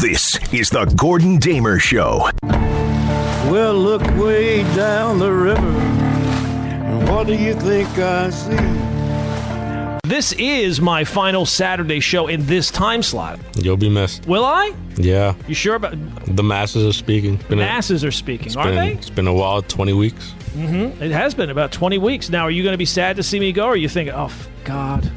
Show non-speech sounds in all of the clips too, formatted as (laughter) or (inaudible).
This is the Gordon Damer Show. Well, look way down the river. And what do you think I see? This is my final Saturday show in this time slot. You'll be missed. Will I? Yeah. You sure about The masses are speaking. It's been a- masses are speaking, it's are been, they? It's been a while, 20 weeks. Mm-hmm. It has been about 20 weeks. Now, are you going to be sad to see me go, or are you thinking, oh, f- God,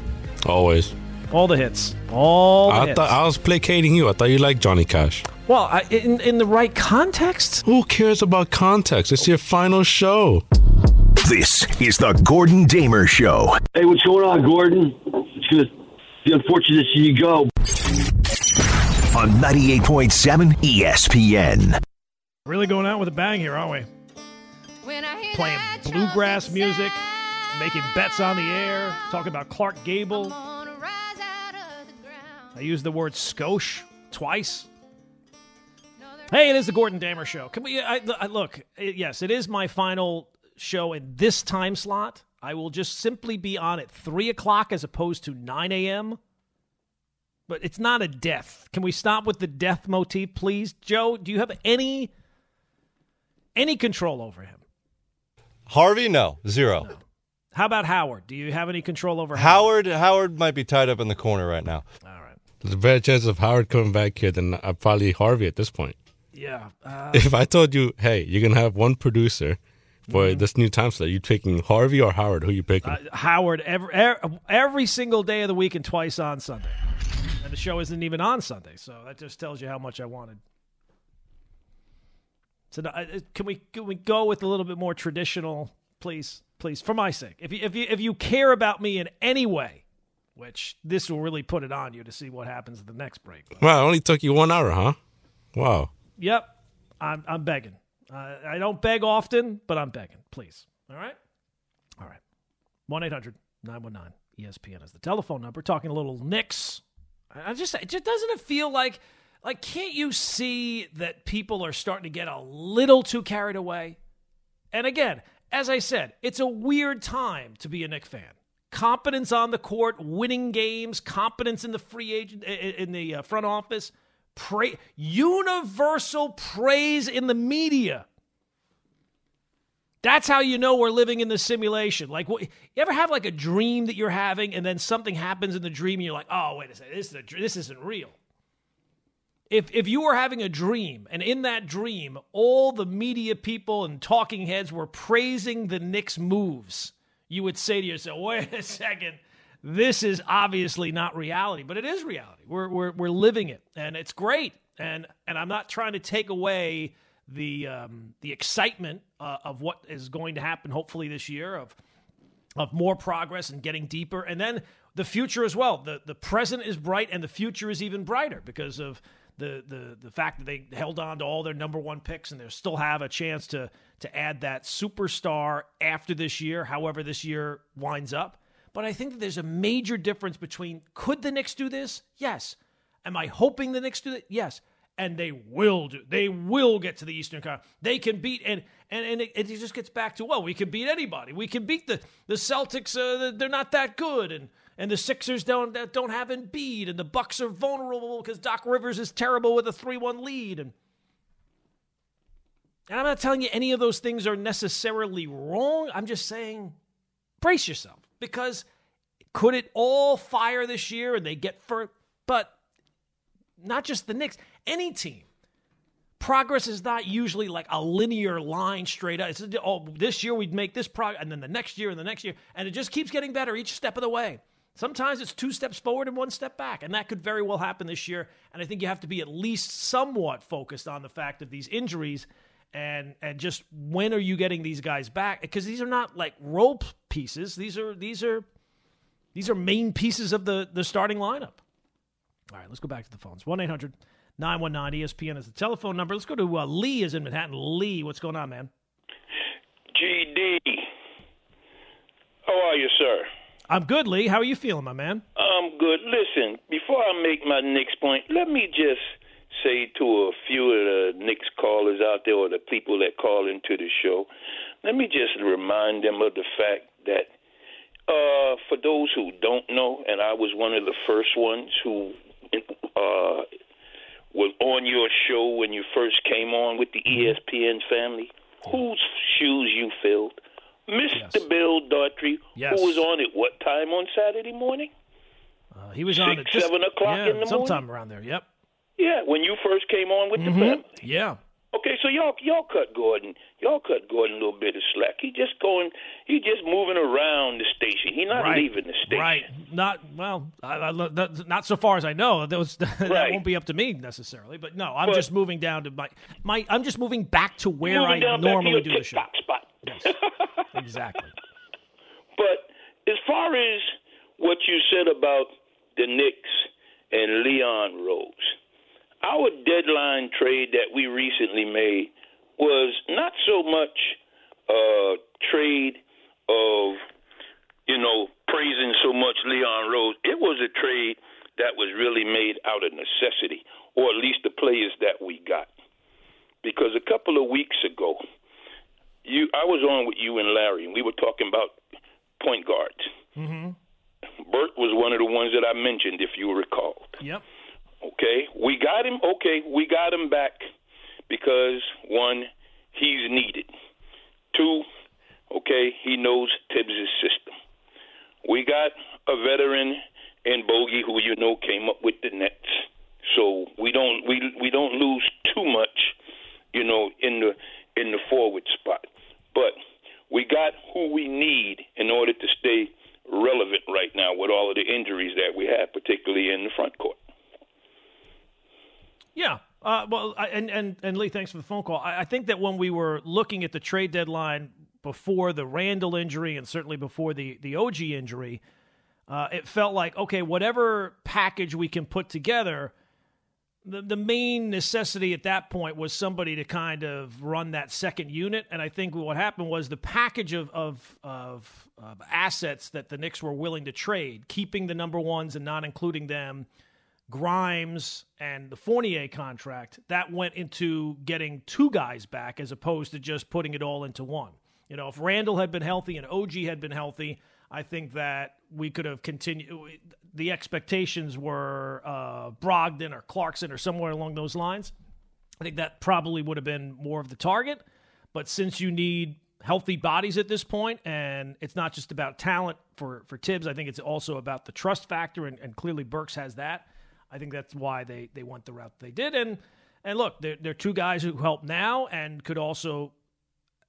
Always. All the hits, all the I hits? thought I was placating you. I thought you liked Johnny Cash. well, I, in, in the right context, Who cares about context? It's your final show. This is the Gordon Damer Show. Hey, what's going on, Gordon? It's gonna be unfortunate to see you go. on 98.7 ESPN. really going out with a bang here, aren't we? Playing bluegrass music, making bets on the air, talking about Clark Gable. I used the word skosh twice. Hey, it is the Gordon Damer Show. Can we? I, I, look, it- yes, it is my final show in this time slot. I will just simply be on at three o'clock as opposed to nine a.m. But it's not a death. Can we stop with the death motif, please, Joe? Do you have any any control over him? Harvey, no, zero. How about Howard? Do you have any control over Howard, Howard might be tied up in the corner right now. All. There's a better chance of Howard coming back here than uh, probably Harvey at this point. Yeah. Uh, If I told you, hey, you're going to have one producer for Mm-hmm. this new time slot, you picking Harvey or Howard? Who you picking? uh, Howard every, every every single day of the week and twice on Sunday. And the show isn't even on Sunday, so that just tells you how much I wanted. So uh, can we can we go with a little bit more traditional, please, please, for my sake. If you if you if you care about me in any way, which this will really put it on you to see what happens at the next break. wow, it only took you one hour, huh? Wow. Yep, I'm I'm begging. Uh, I don't beg often, but I'm begging. Please. All right. All right. One 919 ESPN is the telephone number. Talking a little Knicks. I just it just doesn't it feel like like can't you see that people are starting to get a little too carried away? And again, as I said, it's a weird time to be a Knick fan. Competence on the court, winning games, competence in the free agent in the uh, front office, pra- universal praise in the media. That's how you know we're living in the simulation. Like, what, you ever have like a dream that you're having, and then something happens in the dream, and you're like, "Oh, wait a second, this is a, this isn't real." If if you were having a dream, and in that dream, all the media people and talking heads were praising the Knicks' moves, you would say to yourself, (laughs) "Wait a second, this is obviously not reality, but it is reality. We're we're we're living it, and it's great. And and I'm not trying to take away the um, the excitement uh, of what is going to happen, hopefully this year of of more progress and getting deeper, and then the future as well. the The present is bright, and the future is even brighter because of the the the fact that they held on to all their number one picks, and they still have a chance to to add that superstar after this year, however this year winds up. But I think that there's a major difference between could the Knicks do this? Yes. Am I hoping the Knicks do it? Yes. And they will do. They will get to the Eastern Conference. They can beat and and and it, it just gets back to well, we can beat anybody. We can beat the the Celtics. Uh, they're not that good, and and the Sixers don't don't have Embiid, and the Bucks are vulnerable because Doc Rivers is terrible with a three one lead, and and I'm not telling you any of those things are necessarily wrong. I'm just saying brace yourself because could it all fire this year and they get for but not just the Knicks, any team. Progress is not usually like a linear line straight up. It's oh, this year we'd make this progress, and then the next year and the next year, and it just keeps getting better each step of the way. Sometimes it's two steps forward and one step back, and that could very well happen this year. And I think you have to be at least somewhat focused on the fact of these injuries and and just when are you getting these guys back? Because these are not like rope pieces. These are these are these are main pieces of the the starting lineup. All right, let's go back to the phones. 1 800 919 ESPN is the telephone number. Let's go to uh, Lee, is in Manhattan. Lee, what's going on, man? GD. How are you, sir? I'm good, Lee. How are you feeling, my man? I'm good. Listen, before I make my next point, let me just say to a few of the Knicks callers out there or the people that call into the show, let me just remind them of the fact that uh, for those who don't know, and I was one of the first ones who uh, was on your show when you first came on with the ESPN family, whose shoes you filled? Mr. Yes. Bill Daughtry, Yes. who was on at what time on Saturday morning? Uh, he was on at just, seven o'clock yeah, in the morning. sometime around there. Yep. Yeah, when you first came on with Mm-hmm. the family. Yeah. Okay, so y'all y'all cut Gordon y'all cut Gordon a little bit of slack. He just going he just moving around the station. He not right. leaving the station. Right. Not well. I, I, not so far as I know. Those (laughs) that Right. won't be up to me necessarily. But no, I'm But- just moving down to my my. I'm just moving back to where I normally do the show. TikTok spot. (laughs) Exactly. But as far as what you said about the Knicks and Leon Rose, our deadline trade that we recently made was not so much a trade of, you know, praising so much Leon Rose. It was a trade that was really made out of necessity, or at least the players that we got. Because a couple of weeks ago, you I was on with you and Larry, and we were talking about point guards. Mm-hmm. Bert was one of the ones that I mentioned, if you recall. Yep. Okay, we got him. Okay, we got him back because one, he's needed. Two, okay, he knows Thibs' system. We got a veteran in Bogey who you know came up with the Nets, so we don't we we don't lose too much, you know, in the in the forward spot. But we got who we need in order to stay relevant right now with all of the injuries that we have, particularly in the front court. Yeah. Uh, well, I, and, and and Lee, thanks for the phone call. I, I think that when we were looking at the trade deadline before the Randall injury and certainly before the the OG injury, uh, it felt like okay, whatever package we can put together, the the main necessity at that point was somebody to kind of run that second unit. And I think what happened was the package of of of, of assets that the Knicks were willing to trade, keeping the number ones and not including them. Grimes and the Fournier contract, that went into getting two guys back as opposed to just putting it all into one. You know, if Randall had been healthy and OG had been healthy, I think that we could have continued. The expectations were uh, Brogdon or Clarkson or somewhere along those lines. I think that probably would have been more of the target. But since you need healthy bodies at this point, and it's not just about talent for, for Thibs, I think it's also about the trust factor, and, and clearly Burks has that. I think that's why they, they went the route they did. And and look, they're, they're two guys who help now and could also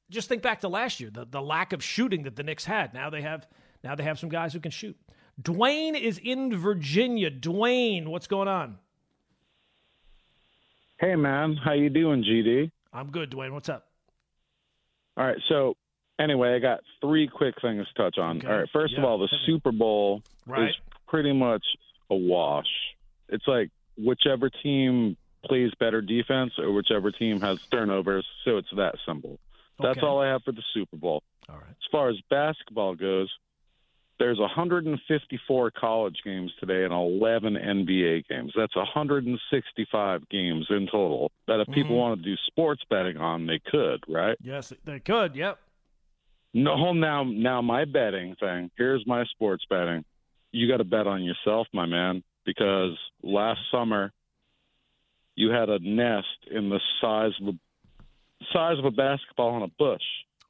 just think back to last year, the, the lack of shooting that the Knicks had. Now they have now they have some guys who can shoot. Dwayne is in Virginia. Dwayne, what's going on? Hey man, how you doing, GD? I'm good, Dwayne. What's up? All right, so anyway, I got three quick things to touch on. Okay. All right, first of all, the Super Bowl Right. is pretty much a wash. It's like whichever team plays better defense or whichever team has turnovers, so it's that simple. That's Okay. all I have for the Super Bowl. All right. As far as basketball goes, there's 154 college games today and 11 NBA games. That's 165 games in total. That if people Mhm. want to do sports betting on, they could, right? Yes, they could. Yep. No, now, now my betting thing. Here's my sports betting. You got to bet on yourself, my man, because last summer you had a nest in the size of a size of a basketball on a bush.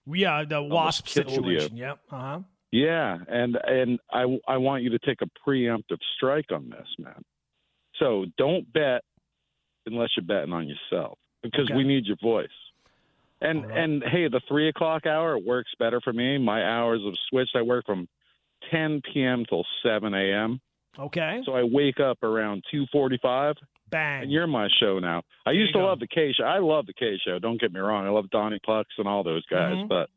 Yeah, the wasp you. situation. Yep. Uh huh. Yeah, and and I I want you to take a preemptive strike on this, man. So don't bet unless you're betting on yourself because Okay. we need your voice. And right. and hey, the three o'clock hour works better for me. My hours have switched. I work from 10 p.m. till 7 a.m. Okay. So I wake up around 2:45, Bang. and you're my show now. I There used to go. love the K show. I love the K show. Don't get me wrong. I love Donnie Pucks and all those guys. Mhm. But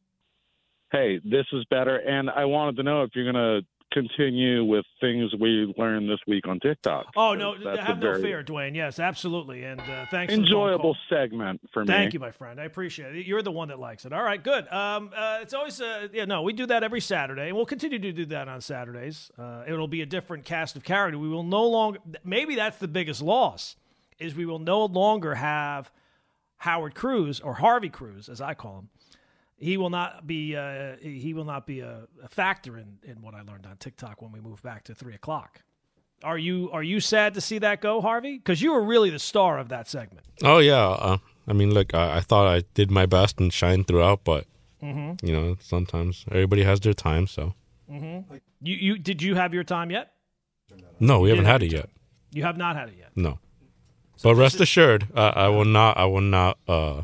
hey, this is better. And I wanted to know if you're going to continue with things we learned this week on TikTok. oh no, have no fear, Dwayne. Yes, absolutely. And uh, thanks. for the Enjoyable call. segment for me. Thank you, my friend. I appreciate it. You're the one that likes it. All right, good. Um, uh, it's always, uh, yeah, no, we do that every Saturday, and we'll continue to do that on Saturdays. Uh, it'll be a different cast of character. We will no longer, maybe that's the biggest loss, is we will no longer have Howard Cruz or Harvey Cruz, as I call him. He will not be. Uh, he will not be a, a factor in, in what I learned on TikTok when we move back to three o'clock. Are you are you sad to see that go, Harvey? Because you were really the star of that segment. Oh yeah. Uh, I mean, look, I, I thought I did my best and shined throughout, but Mm-hmm. you know, sometimes everybody has their time. So Mm-hmm. You you did you have your time yet? no, we haven't had it your yet. You have not had it yet. No. but rest assured, uh, I will not. I will not. Uh,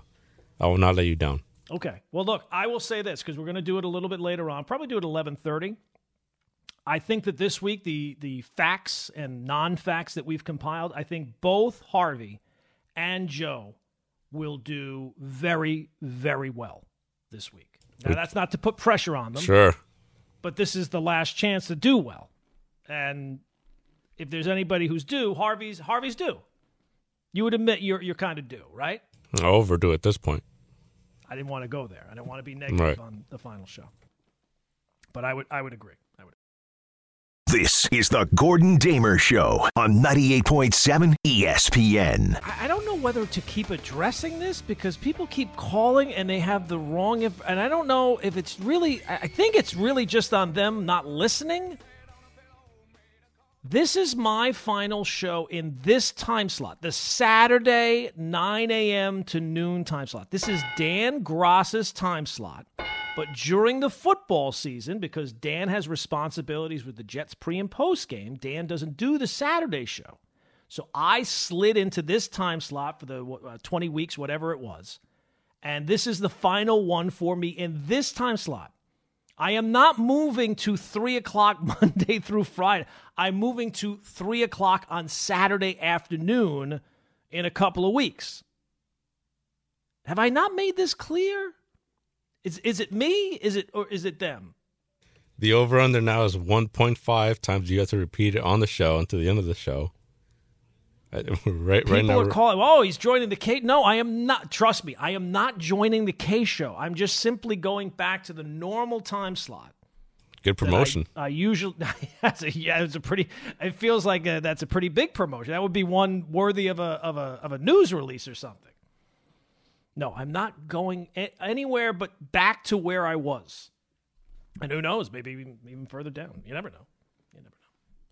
I will not let you down. Okay. Well, look, I will say this because we're going to do it a little bit later on. Probably do it eleven thirty. I think that this week the the facts and non-facts that we've compiled, I think both Harvey and Joe will do very very well this week. Now that's not to put pressure on them, Sure. but this is the last chance to do well. And if there's anybody who's due, Harvey's Harvey's due. You would admit you're you're kind of due, right? I overdo at this point. I didn't want to go there. I didn't want to be negative Right. on the final show. But I would I would agree. I would. This is the Gordon Damer Show on 98.7 ESPN. I I don't know whether to keep addressing this because people keep calling and they have the wrong inf- and I don't know if it's really I I think it's really just on them not listening. This is my final show in this time slot, the Saturday 9 a.m. to noon time slot. This is Dan Gross's time slot. But during the football season, because Dan has responsibilities with the Jets pre and post game, Dan doesn't do the Saturday show. So I slid into this time slot for the uh, 20 weeks, whatever it was. And this is the final one for me in this time slot. I am not moving to 3 o'clock (laughs) Monday through Friday. I'm moving to 3 o'clock on Saturday afternoon in a couple of weeks. Have I not made this clear? Is, is it me? Is it or is it them? The over under now is 1.5 times you have to repeat it on the show until the end of the show. Uh, (laughs) I- Right, People right now, are calling. Oh, he's joining the K. No, I am not. Trust me, I am not joining the K show. I'm just simply going back to the normal time slot. good that I- promotion. I, usually, (laughs) that's a, yeah, it's a pretty. It feels like a, that's a pretty big promotion. That would be one worthy of a of a of a news release or something. No, I'm not going anywhere but back to where I was. And who knows? Maybe even, even further down. You never know. You never know.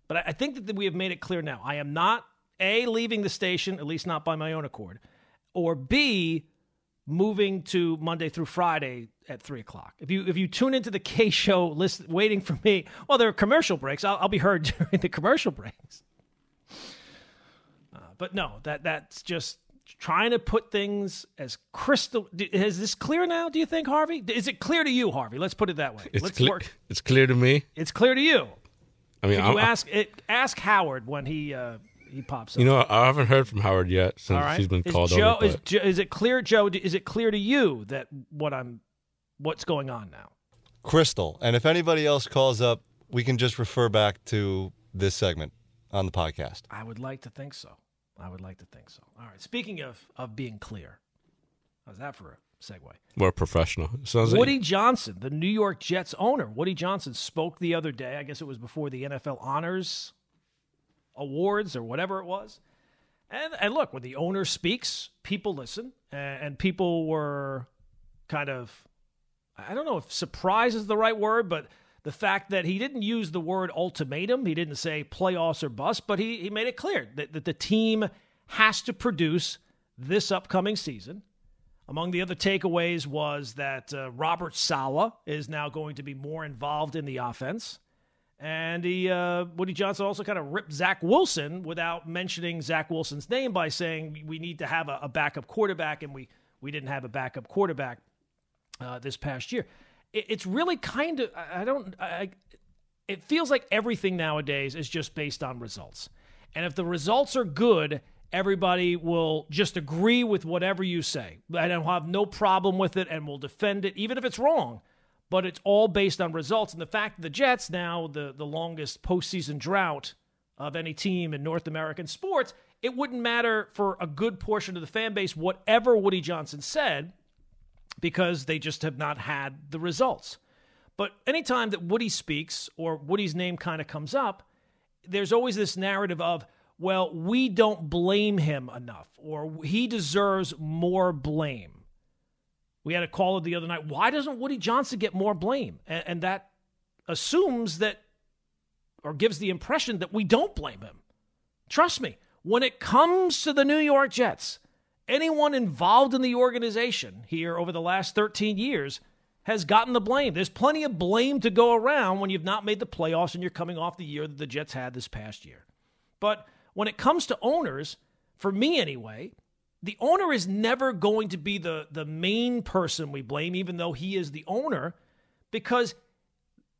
But I, I think that we have made it clear now. I am not a leaving the station, at least not by my own accord, or b moving to Monday through Friday at three o'clock. If you if you tune into the K show list, waiting for me, well, there are commercial breaks. I'll, I'll be heard (laughs) during the commercial breaks. Uh, but no, that that's just trying to put things as crystal. Is this clear now? Do you think, Harvey? Is it clear to you, Harvey? Let's put it that way. It's Let's clear. work. It's clear to me. It's clear to you. I mean, you ask it, ask Howard when he uh, he pops up. you know, I haven't heard from Howard yet since All right. he's been is called Joe, over. Is, but- Jo- is it clear, Joe? Is it clear to you that what I'm, what's going on now? Crystal. And if anybody else calls up, we can just refer back to this segment on the podcast. I would like to think so. I would like to think so. All right. Speaking of of being clear, how's that for a segue? More professional. Sounds like Woody Johnson, the New York Jets owner, Woody Johnson spoke the other day. I guess it was before the NFL Honors Awards or whatever it was. And and look, when the owner speaks, people listen, and, and people were kind of I don't know if surprise is the right word, but the fact that he didn't use the word ultimatum, he didn't say playoffs or bust, but he, he made it clear that, that the team has to produce this upcoming season. Among the other takeaways was that uh, Robert Saleh is now going to be more involved in the offense. And he, uh, Woody Johnson also kind of ripped Zach Wilson without mentioning Zach Wilson's name by saying we- need to have a, a backup quarterback, and we, we didn't have a backup quarterback uh, this past year. It, it's really kind of I, don't I, it feels like everything nowadays is just based on results. And if the results are good, everybody will just agree with whatever you say. Will have no problem with it and will defend it, even if it's wrong. But it's all based on results. And the fact that the Jets, now the, the longest postseason drought of any team in North American sports, it wouldn't matter for a good portion of the fan base, whatever Woody Johnson said, because they just have not had the results. But anytime that Woody speaks or Woody's name kind of comes up, there's always this narrative of, well, we don't blame him enough or he deserves more blame. We had a caller the other night. Why doesn't Woody Johnson get more blame? And, and that assumes that or gives the impression that we don't blame him. Trust me, when it comes to the New York Jets, anyone involved in the organization here over the last 13 years has gotten the blame. There's plenty of blame to go around when you've not made the playoffs and you're coming off the year that the Jets had this past year. But when it comes to owners, for me anyway, the owner is never going to be the, the main person we blame, even though he is the owner, because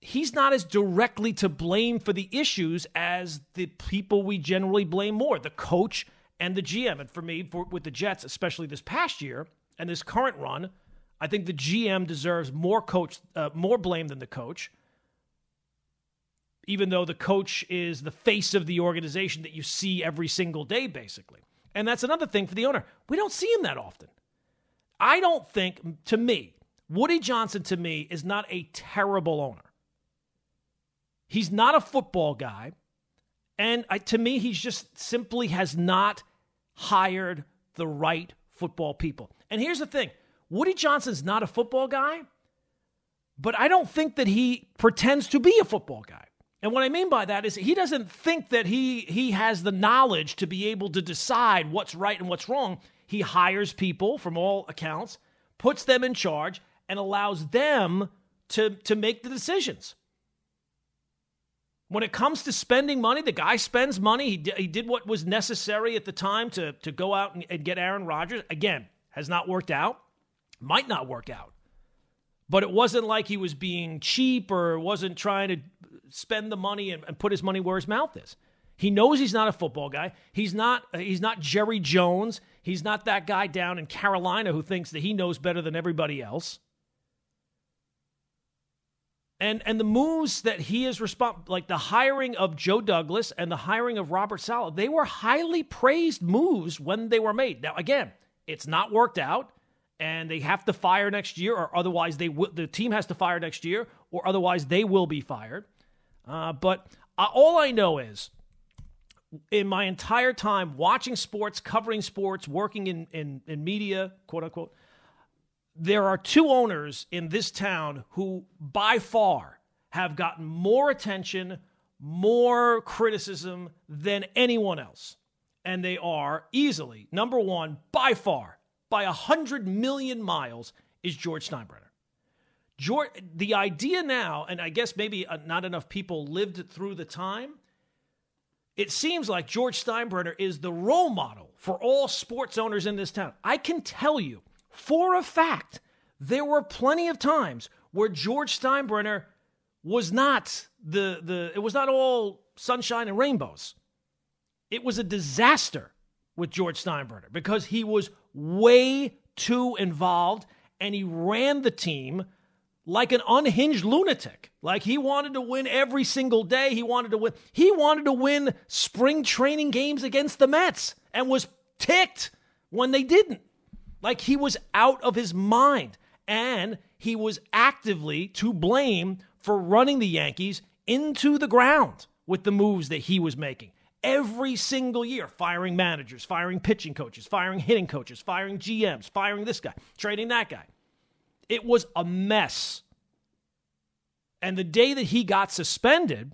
he's not as directly to blame for the issues as the people we generally blame more the coach and the GM. And for me, for, with the Jets, especially this past year and this current run, I think the GM deserves more coach, uh, more blame than the coach. Even though the coach is the face of the organization that you see every single day, basically. And that's another thing for the owner. We don't see him that often. I don't think, to me, Woody Johnson, to me, is not a terrible owner. He's not a football guy. And I, to me, he just simply has not hired the right football people. And here's the thing Woody Johnson's not a football guy, but I don't think that he pretends to be a football guy. And what I mean by that is he doesn't think that he he has the knowledge to be able to decide what's right and what's wrong. He hires people from all accounts, puts them in charge, and allows them to, to make the decisions. When it comes to spending money, the guy spends money. He, d- he did what was necessary at the time to, to go out and, and get Aaron Rodgers. Again, has not worked out, might not work out. But it wasn't like he was being cheap or wasn't trying to spend the money and, and put his money where his mouth is. He knows he's not a football guy. He's not he's not Jerry Jones. He's not that guy down in Carolina who thinks that he knows better than everybody else. And and the moves that he is responsible, like the hiring of Joe Douglas and the hiring of Robert Saleh, they were highly praised moves when they were made. Now again, it's not worked out, and they have to fire next year, or otherwise they w- the team has to fire next year, or otherwise they will be fired. Uh, but uh, all I know is, in my entire time watching sports, covering sports, working in in, in media, quote unquote there are two owners in this town who, by far, have gotten more attention, more criticism than anyone else. And they are easily, number one, by far, by a hundred million miles, is George Steinbrenner. George, the idea now, and I guess maybe uh, not enough people lived through the time. It seems like George Steinbrenner is the role model for all sports owners in this town. I can tell you for a fact, there were plenty of times where George Steinbrenner was not the the it was not all sunshine and rainbows. It was a disaster with George Steinbrenner because he was way too involved and he ran the team like an unhinged lunatic. Like he wanted to win every single day. He wanted to win. He wanted to win spring training games against the Mets and was ticked when they didn't. Like he was out of his mind. And he was actively to blame for running the Yankees into the ground with the moves that he was making. Every single year, firing managers, firing pitching coaches, firing hitting coaches, firing GMs, firing this guy, trading that guy. It was a mess. And the day that he got suspended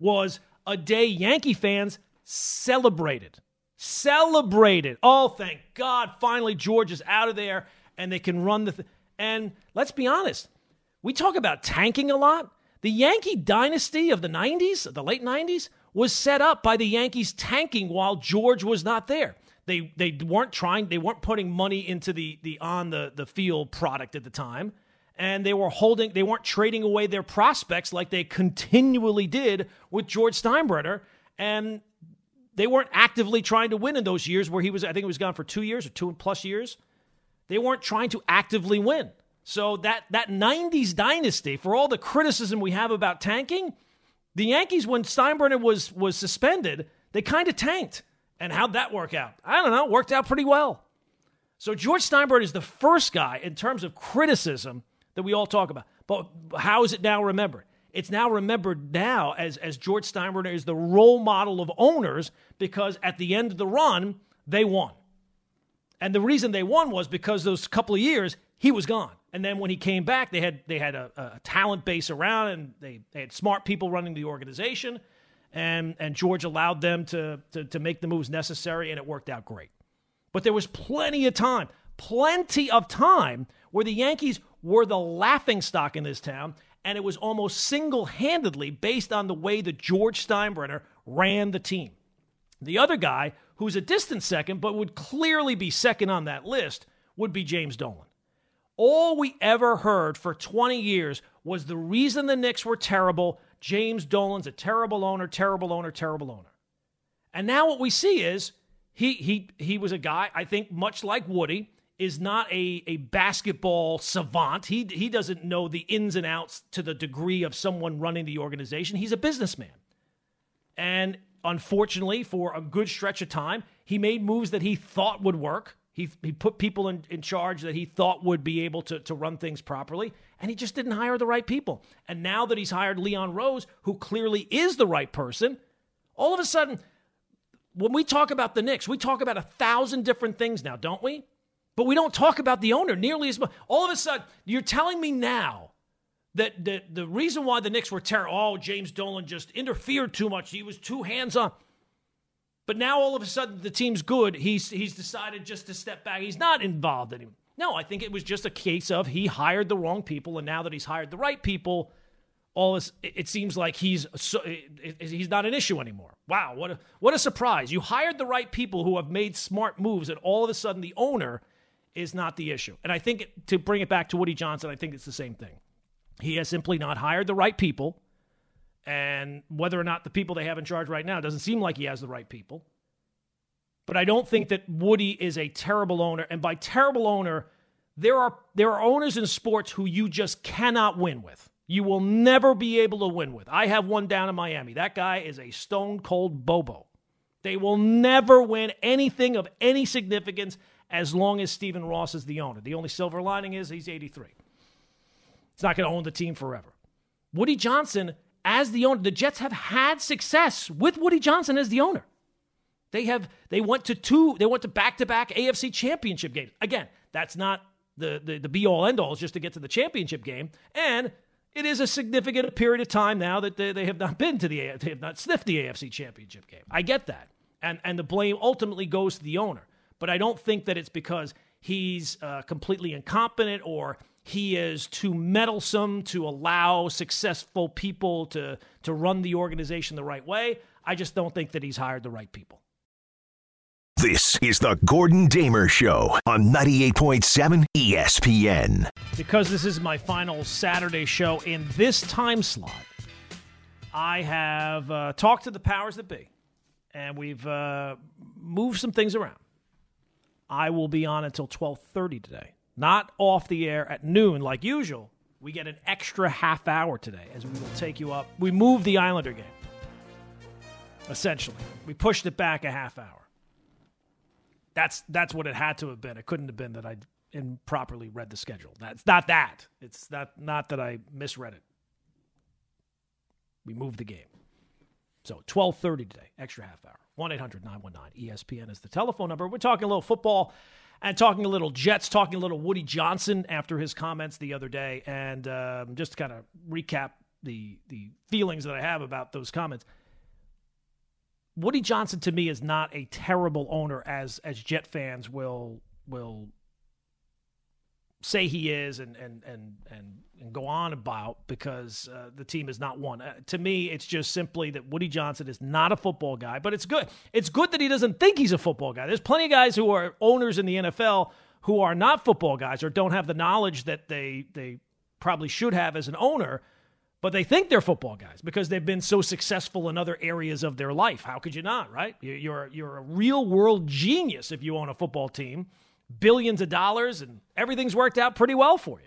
was a day Yankee fans celebrated celebrated. Oh, thank God. Finally, George is out of there and they can run the. Th- and let's be honest, we talk about tanking a lot. The Yankee dynasty of the 90s, the late 90s, was set up by the Yankees tanking while George was not there. They they weren't trying, they weren't putting money into the the on the the field product at the time. And they were holding, they weren't trading away their prospects like they continually did with George Steinbrenner. And they weren't actively trying to win in those years where he was, I think he was gone for two years or two plus years. They weren't trying to actively win. So that, that 90s dynasty, for all the criticism we have about tanking, the Yankees, when Steinbrenner was, was suspended, they kind of tanked. And how'd that work out? I don't know. Worked out pretty well. So George Steinbrenner is the first guy in terms of criticism that we all talk about. But how is it now remembered? It's now remembered now as, as George Steinbrenner is the role model of owners because at the end of the run, they won. And the reason they won was because those couple of years, he was gone. And then when he came back, they had they had a, a talent base around, and they, they had smart people running the organization, and and George allowed them to, to to make the moves necessary, and it worked out great. But there was plenty of time, plenty of time where the Yankees were the laughing stock in this town, and it was almost single handedly based on the way that George Steinbrenner ran the team. The other guy, who's a distant second but would clearly be second on that list, would be James Dolan. All we ever heard for 20 years was the reason the Knicks were terrible. James Dolan's a terrible owner, terrible owner, terrible owner. And now what we see is he he he was a guy, I think, much like Woody, is not a, a basketball savant. He he doesn't know the ins and outs to the degree of someone running the organization. He's a businessman. And unfortunately, for a good stretch of time, he made moves that he thought would work he, he put people in, in charge that he thought would be able to, to run things properly, and he just didn't hire the right people. And now that he's hired Leon Rose, who clearly is the right person, all of a sudden, when we talk about the Knicks, we talk about a thousand different things now, don't we? But we don't talk about the owner nearly as much. All of a sudden, you're telling me now that the, the reason why the Knicks were terrible, oh, James Dolan just interfered too much. He was too hands on. But now all of a sudden the team's good. He's he's decided just to step back. He's not involved anymore. No, I think it was just a case of he hired the wrong people, and now that he's hired the right people, all this it seems like he's so, he's not an issue anymore. Wow, what a what a surprise! You hired the right people who have made smart moves, and all of a sudden the owner is not the issue. And I think to bring it back to Woody Johnson, I think it's the same thing. He has simply not hired the right people. And whether or not the people they have in charge right now doesn't seem like he has the right people. But I don't think that Woody is a terrible owner. And by terrible owner, there are there are owners in sports who you just cannot win with. You will never be able to win with. I have one down in Miami. That guy is a stone cold bobo. They will never win anything of any significance as long as Stephen Ross is the owner. The only silver lining is he's 83. He's not going to own the team forever. Woody Johnson as the owner. The Jets have had success with Woody Johnson as the owner. They have they went to two, they went to back-to-back AFC championship games. Again, that's not the the, the be all end all, just to get to the championship game. And it is a significant period of time now that they, they have not been to the they have not sniffed the AFC championship game. I get that. And and the blame ultimately goes to the owner. But I don't think that it's because he's uh, completely incompetent or he is too meddlesome to allow successful people to to run the organization the right way. I just don't think that he's hired the right people. This is the Gordon Damer Show on 98.7 ESPN. Because this is my final Saturday show in this time slot, I have uh, talked to the powers that be, and we've uh, moved some things around. I will be on until 12:30 today not off the air at noon like usual. We get an extra half hour today as we will take you up. We moved the Islander game, essentially. We pushed it back a half hour. That's that's what it had to have been. It couldn't have been that I improperly read the schedule. That's not that. It's not not that I misread it. We moved the game. So 12:30 today, extra half hour. 1-800-919 ESPN is the telephone number. We're talking a little football and talking a little Jets, talking a little Woody Johnson after his comments the other day, and um, just to kind of recap the the feelings that I have about those comments. Woody Johnson to me is not a terrible owner as as Jet fans will will say he is and and and and, and go on about because uh, the team is not won. Uh, to me, it's just simply that Woody Johnson is not a football guy. But it's good. It's good that he doesn't think he's a football guy. There's plenty of guys who are owners in the NFL who are not football guys or don't have the knowledge that they they probably should have as an owner. But they think they're football guys because they've been so successful in other areas of their life. How could you not, right? You're you're a real world genius if you own a football team billions of dollars and everything's worked out pretty well for you.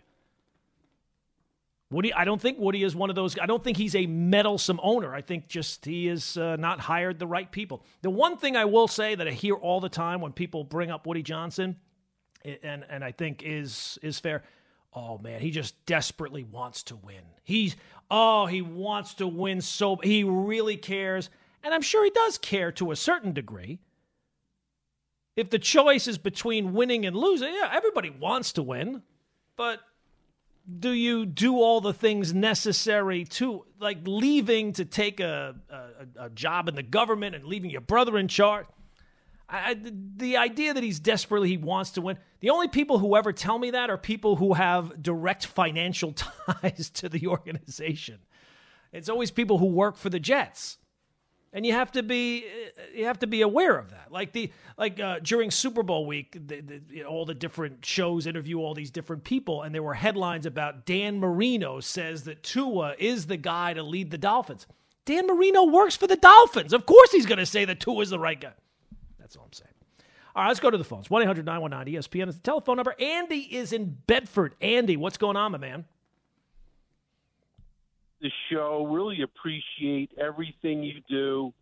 Woody, I don't think Woody is one of those. I don't think he's a meddlesome owner. I think just he has uh, not hired the right people. The one thing I will say that I hear all the time when people bring up Woody Johnson, and and I think is is fair. Oh man, he just desperately wants to win. He's oh he wants to win so he really cares, and I'm sure he does care to a certain degree if the choice is between winning and losing, yeah, everybody wants to win, but do you do all the things necessary to like leaving to take a, a, a job in the government and leaving your brother in charge? I, the idea that he's desperately he wants to win. The only people who ever tell me that are people who have direct financial (laughs) ties to the organization. It's always people who work for the Jets and you have to be you have to be aware of that. Like the like uh, during Super Bowl week, the, the, you know, all the different shows interview all these different people, and there were headlines about Dan Marino says that Tua is the guy to lead the Dolphins. Dan Marino works for the Dolphins. Of course, he's going to say that Tua is the right guy. That's all I'm saying. All right, let's go to the phones. 1 800 919 ESPN is the telephone number. Andy is in Bedford. Andy, what's going on, my man? The show. Really appreciate everything you do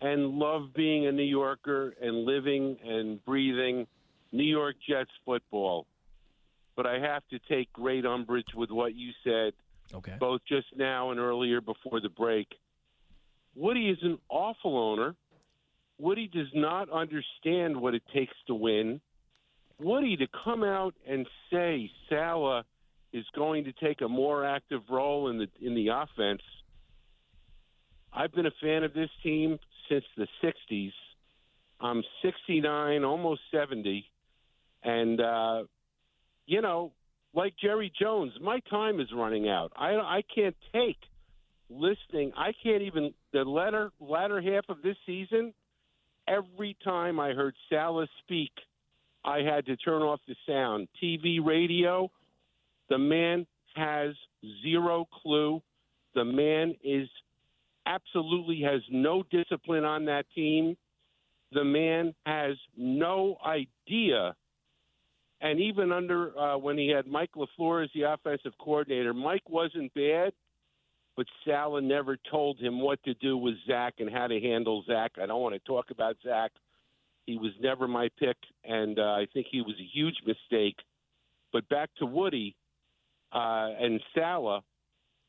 and love being a New Yorker and living and breathing New York Jets football. But I have to take great umbrage with what you said, okay. both just now and earlier before the break. Woody is an awful owner. Woody does not understand what it takes to win. Woody to come out and say Saleh is going to take a more active role in the in the offense. I've been a fan of this team since the '60s. I'm 69, almost 70, and uh, you know, like Jerry Jones, my time is running out. I I can't take listening. I can't even the latter latter half of this season. Every time I heard Saleh speak, I had to turn off the sound. TV, radio, the man has zero clue. The man is absolutely has no discipline on that team. The man has no idea. And even under uh, when he had Mike LaFleur as the offensive coordinator, Mike wasn't bad, but Saleh never told him what to do with Zach and how to handle Zach. I don't want to talk about Zach. He was never my pick, and uh, I think he was a huge mistake. But back to Woody, uh, and Saleh,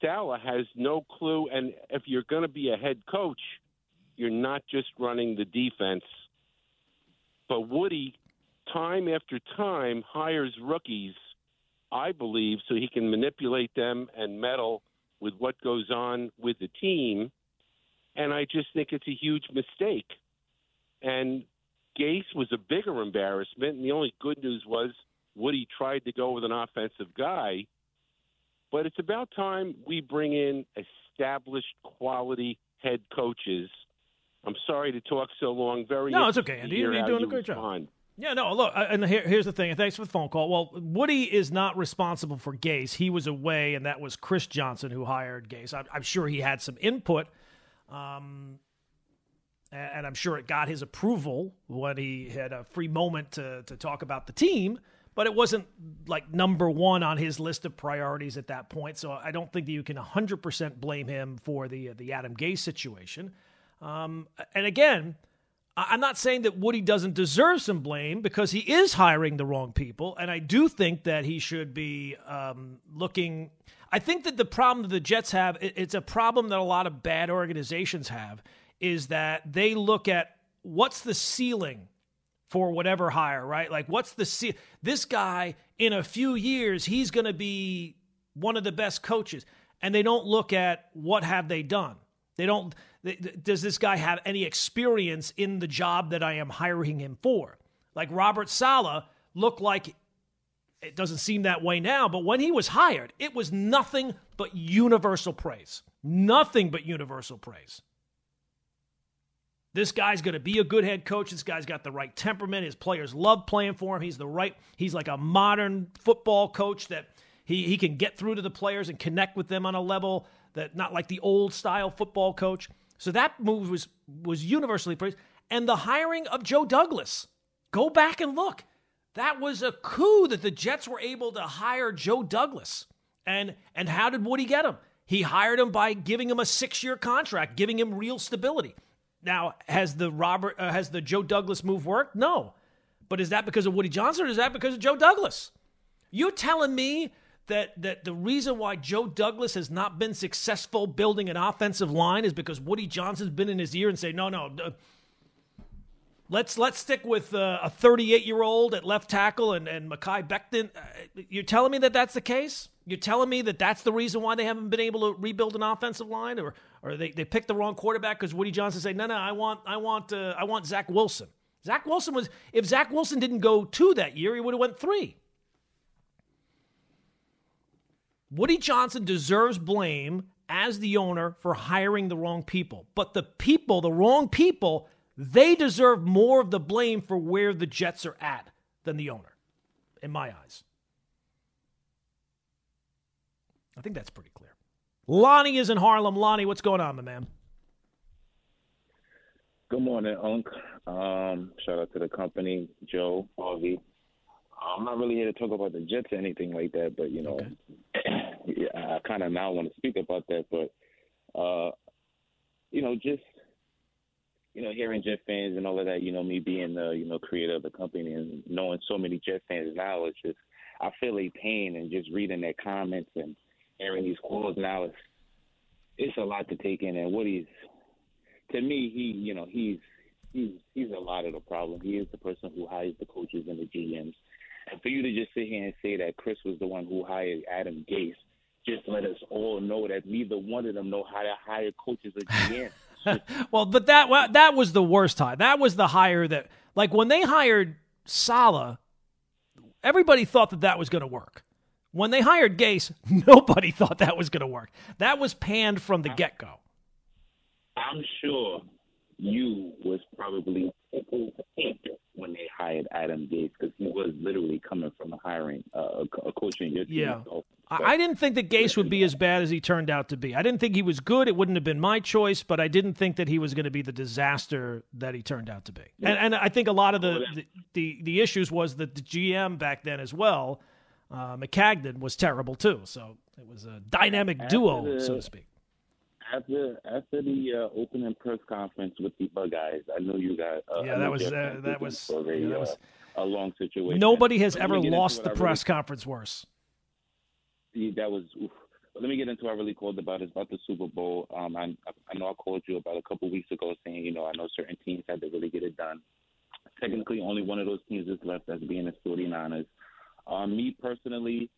Saleh has no clue. And if you're going to be a head coach, you're not just running the defense. But Woody, time after time, hires rookies, I believe, so he can manipulate them and meddle with what goes on with the team. And I just think it's a huge mistake. And Gase was a bigger embarrassment. And the only good news was Woody tried to go with an offensive guy but it's about time we bring in established quality head coaches. I'm sorry to talk so long. Very no, it's okay, Andy. You're doing a great job. Yeah, no, look, and here, here's the thing, and thanks for the phone call. Well, Woody is not responsible for Gase. He was away, and that was Chris Johnson who hired Gase. I'm, I'm sure he had some input, um, and I'm sure it got his approval when he had a free moment to, to talk about the team but it wasn't like number one on his list of priorities at that point. So I don't think that you can 100% blame him for the the Adam Gase situation. Um, and again, I'm not saying that Woody doesn't deserve some blame because he is hiring the wrong people, and I do think that he should be um, looking. I think that the problem that the Jets have, it's a problem that a lot of bad organizations have, is that they look at what's the ceiling for whatever hire, right? Like, what's the this guy in a few years he's going to be one of the best coaches, and they don't look at what have they done. They don't. They, does this guy have any experience in the job that I am hiring him for? Like Robert Saleh looked like it doesn't seem that way now, but when he was hired, it was nothing but universal praise. Nothing but universal praise. This guy's going to be a good head coach. This guy's got the right temperament. His players love playing for him. He's the right, he's like a modern football coach that he, he can get through to the players and connect with them on a level that not like the old style football coach. So that move was was universally praised. And the hiring of Joe Douglas. Go back and look. That was a coup that the Jets were able to hire Joe Douglas. And and how did Woody get him? He hired him by giving him a 6-year contract, giving him real stability. Now, has the Robert uh, has the Joe Douglas move worked? No. But is that because of Woody Johnson or is that because of Joe Douglas? You telling me that that the reason why Joe Douglas has not been successful building an offensive line is because Woody Johnson's been in his ear and say, "No, no, Let's let's stick with uh, a 38 year old at left tackle and and Mekhi Becton. Uh, you're telling me that that's the case? You're telling me that that's the reason why they haven't been able to rebuild an offensive line, or or they, they picked the wrong quarterback because Woody Johnson said, no, no, I want I want uh, I want Zach Wilson. Zach Wilson was if Zach Wilson didn't go two that year, he would have went three. Woody Johnson deserves blame as the owner for hiring the wrong people, but the people, the wrong people they deserve more of the blame for where the Jets are at than the owner, in my eyes. I think that's pretty clear. Lonnie is in Harlem. Lonnie, what's going on, my man? Good morning, Unc. Um, shout out to the company, Joe, Harvey. I'm not really here to talk about the Jets or anything like that, but you know, okay. (coughs) yeah, I kind of now want to speak about that. But uh, you know, just you know, hearing Jet fans and all of that, you know, me being the, you know, creator of the company and knowing so many Jet fans now, it's just, I feel a pain and just reading their comments and hearing these calls now, it's, it's a lot to take in. And Woody's, to me, he, you know, he's, he's, he's a lot of the problem. He is the person who hires the coaches and the GMs. And for you to just sit here and say that Chris was the one who hired Adam Gase, just let us all know that neither one of them know how to hire coaches or GMs. (laughs) (laughs) well, but that that was the worst hire. That was the hire that, like, when they hired Saleh, everybody thought that that was going to work. When they hired Gase, (laughs) nobody thought that was going to work. That was panned from the get go. I'm sure you was probably when they hired Adam Gase because he was literally coming from a hiring uh, a coaching your team. Yeah. So, I didn't think that Gase would be as bad as he turned out to be. I didn't think he was good. It wouldn't have been my choice, but I didn't think that he was going to be the disaster that he turned out to be. And, and I think a lot of the, the, the, the issues was that the GM back then as well, uh, Maccagnan, was terrible too. So it was a dynamic duo, the, so to speak after after the uh, opening press conference with the Bug Eyes, I know you got. Uh, yeah, that was uh, that was, a, yeah, that was a long situation. Nobody has ever lost the press really, conference worse. That was. Oof. Let me get into what I really called about. It's about the Super Bowl. Um, I, I know I called you about a couple weeks ago saying, you know, I know certain teams had to really get it done. Technically, only one of those teams is left, as being the 49ers. Um, me personally,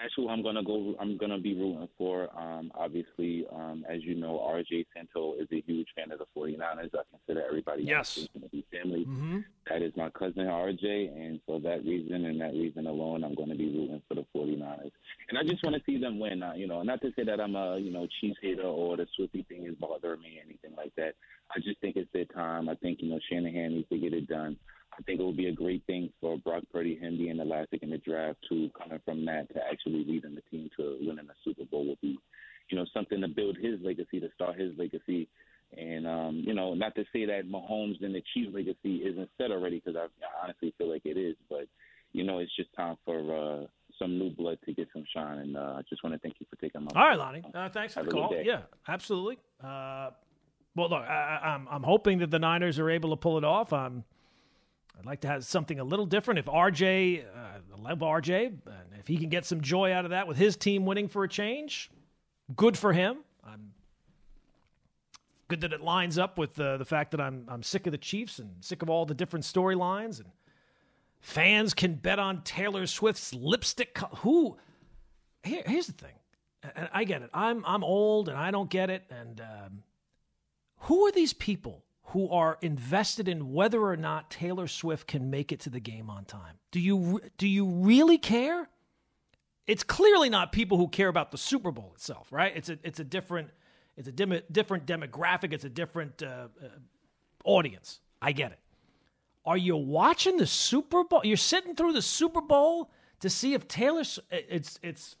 that's who I'm gonna go. I'm gonna be rooting for. Um, obviously, um, as you know, RJ Santo is a huge fan of the 49ers. I consider everybody yes. to be family. Mm-hmm. That is my cousin RJ, and for that reason and that reason alone, I'm going to be rooting for the 49ers. And I just want to see them win. Uh, you know, not to say that I'm a you know Chiefs hater or the Swifty thing is bothering me, or anything like that. I just think it's their time. I think you know Shanahan needs to get it done. I think it would be a great thing for Brock Purdy, him being the last pick in the draft, to coming from that to actually leading the team to winning a Super Bowl would be, you know, something to build his legacy, to start his legacy. And um, you know, not to say that Mahomes and the Chiefs legacy isn't set already, because I, I honestly feel like it is. But you know, it's just time for uh, some new blood to get some shine. And uh, I just want to thank you for taking my. All right, Lonnie. Uh, thanks for the call. Yeah, absolutely. Uh, well, look, I, I'm I'm hoping that the Niners are able to pull it off. I'm I'd like to have something a little different. If RJ, uh, I love RJ, if he can get some joy out of that with his team winning for a change, good for him. I'm good that it lines up with uh, the fact that I'm I'm sick of the Chiefs and sick of all the different storylines and fans can bet on Taylor Swift's lipstick. Co- who? Here, here's the thing, and I get it. I'm I'm old and I don't get it. And um, who are these people who are invested in whether or not Taylor Swift can make it to the game on time. Do you do you really care? It's clearly not people who care about the Super Bowl itself, right? It's a it's a different it's a different demographic. It's a different uh, uh, audience. I get it. Are you watching the Super Bowl? You're sitting through the Super Bowl to see if Taylor. It's it's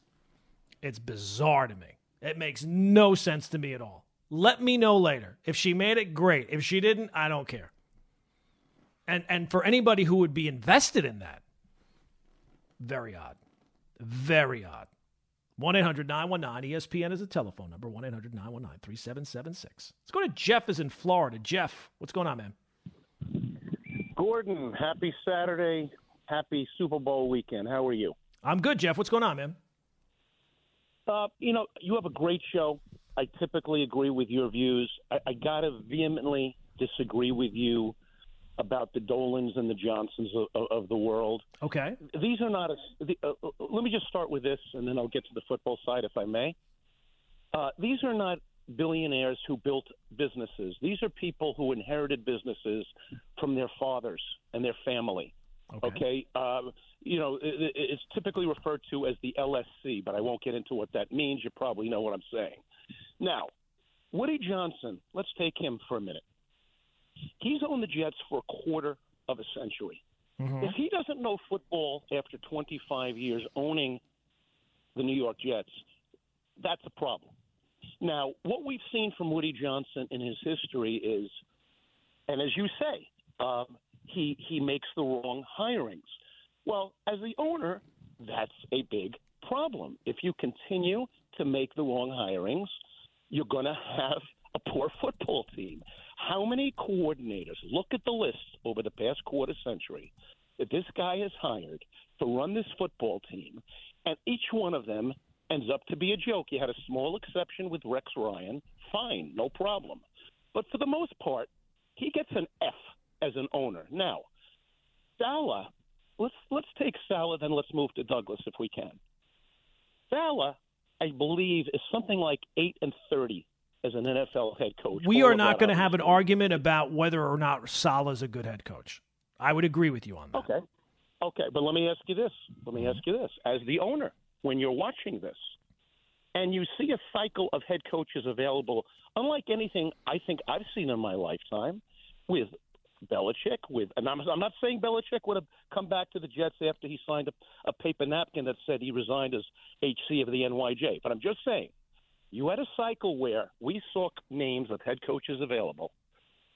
it's bizarre to me. It makes no sense to me at all. Let me know later. If she made it, great. If she didn't, I don't care. And and for anybody who would be invested in that, very odd. Very odd. 1 800 919 ESPN is a telephone number 1 800 919 3776. Let's go to Jeff, is in Florida. Jeff, what's going on, man? Gordon, happy Saturday. Happy Super Bowl weekend. How are you? I'm good, Jeff. What's going on, man? Uh, you know, you have a great show. I typically agree with your views. I, I got to vehemently disagree with you about the Dolans and the Johnsons of, of, the world. Okay. These are not. A, the, uh, uh, let me just start with this, and then I'll get to the football side, if I may. Uh, these are not billionaires who built businesses. These are people who inherited businesses from their fathers and their family. Okay. Okay. Uh, you know, it, it's typically referred to as the LSC, but I won't get into what that means. You probably know what I'm saying. Now, Woody Johnson, let's take him for a minute. He's owned the Jets for a quarter of a century. Mm-hmm. If he doesn't know football after 25 years owning the New York Jets, that's a problem. Now, what we've seen from Woody Johnson in his history is, and as you say, um, he he makes the wrong hirings. Well, as the owner, that's a big problem. If you continue to make the wrong hirings, you're going to have a poor football team. How many coordinators? Look at the list over the past quarter century that this guy has hired to run this football team, and each one of them ends up to be a joke. You had a small exception with Rex Ryan. Fine, no problem. But for the most part, he gets an F as an owner. Now, Saleh, let's let's take Saleh, then let's move to Douglas if we can. Saleh, I believe, is something like eight and thirty as an NFL head coach. We All are not going to have an argument about whether or not Saleh's a good head coach. I would agree with you on that. Okay. Okay, but let me ask you this. Let me ask you this. As the owner, when you're watching this and you see a cycle of head coaches available, unlike anything I think I've seen in my lifetime, with Belichick, with and I'm, I'm not saying Belichick would have come back to the Jets after he signed a, a paper napkin that said he resigned as HC of the NYJ, but I'm just saying you had a cycle where we saw names of head coaches available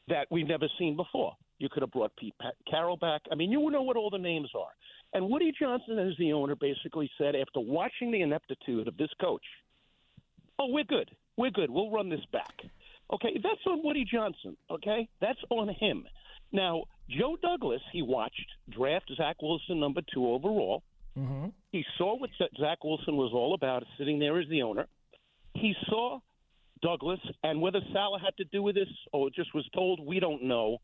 that we've never seen before. You could have brought Pete Carroll back. I mean, you know what all the names are. And Woody Johnson, as the owner, basically said after watching the ineptitude of this coach, "Oh, we're good. We're good. We'll run this back." Okay, that's on Woody Johnson. Okay, that's on him. Now, Joe Douglas, he watched draft Zach Wilson number two overall. Mm-hmm. He saw what Zach Wilson was all about, sitting there as the owner. He saw Douglas, and whether Saleh had to do with this or it just was told, we don't know.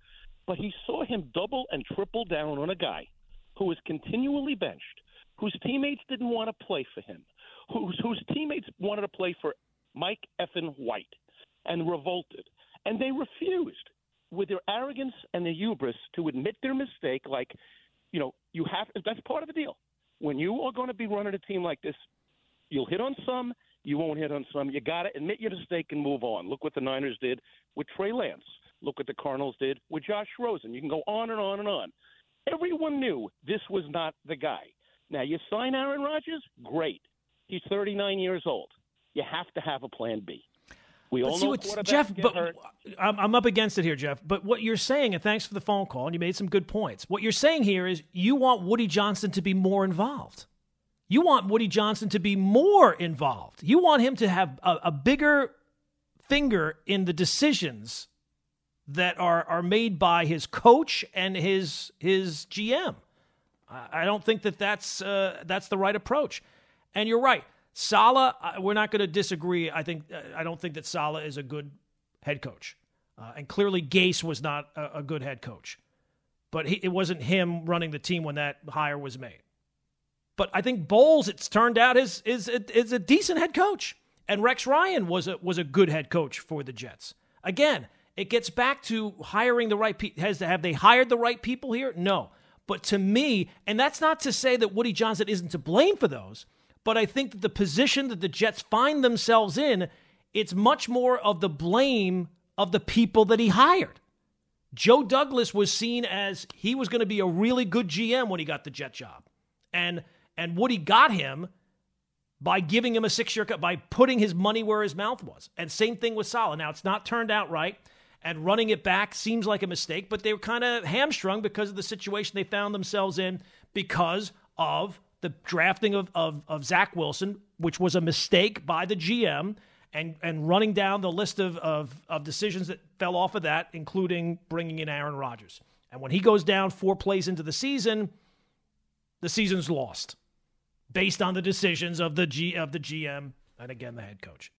But he saw him double and triple down on a guy who was continually benched, whose teammates didn't want to play for him, whose, whose teammates wanted to play for Mike effin White, and revolted. And they refused, with their arrogance and their hubris, to admit their mistake. Like, you know, you have that's part of the deal. When you are going to be running a team like this, you'll hit on some, you won't hit on some. You got to admit your mistake and move on. Look what the Niners did with Trey Lance. Look what the Cardinals did with Josh Rosen. You can go on and on and on. Everyone knew this was not the guy. Now, you sign Aaron Rodgers, great. He's 39 years old. You have to have a plan B. We But all see know what's- Jeff, but hurt. I'm, I'm up against it here, Jeff. But what you're saying, and thanks for the phone call, and you made some good points. What you're saying here is you want Woody Johnson to be more involved. You want Woody Johnson to be more involved. You want him to have a, a bigger finger in the decisions that are are made by his coach and his his GM. I, I don't think that that's uh, that's the right approach. And you're right, Saleh. We're not going to disagree. I think I don't think that Saleh is a good head coach, uh, and clearly Gase was not a, a good head coach. But he, it wasn't him running the team when that hire was made. But I think Bowles, it's turned out, is is is a decent head coach, and Rex Ryan was a was a good head coach for the Jets. Again, it gets back to hiring the right people. Has have they hired the right people here? No. But to me, and that's not to say that Woody Johnson isn't to blame for those, but I think that the position that the Jets find themselves in, it's much more of the blame of the people that he hired. Joe Douglas was seen as he was going to be a really good GM when he got the Jet job. And and Woody got him by giving him a six-year cut, by putting his money where his mouth was. And same thing with Saleh. Now it's not turned out right, and running it back seems like a mistake, but they were kind of hamstrung because of the situation they found themselves in because of the drafting of, of, of Zach Wilson, which was a mistake by the GM, and, and running down the list of, of, of decisions that fell off of that, including bringing in Aaron Rodgers. And when he goes down four plays into the season, the season's lost based on the decisions of the G of the GM and again the head coach.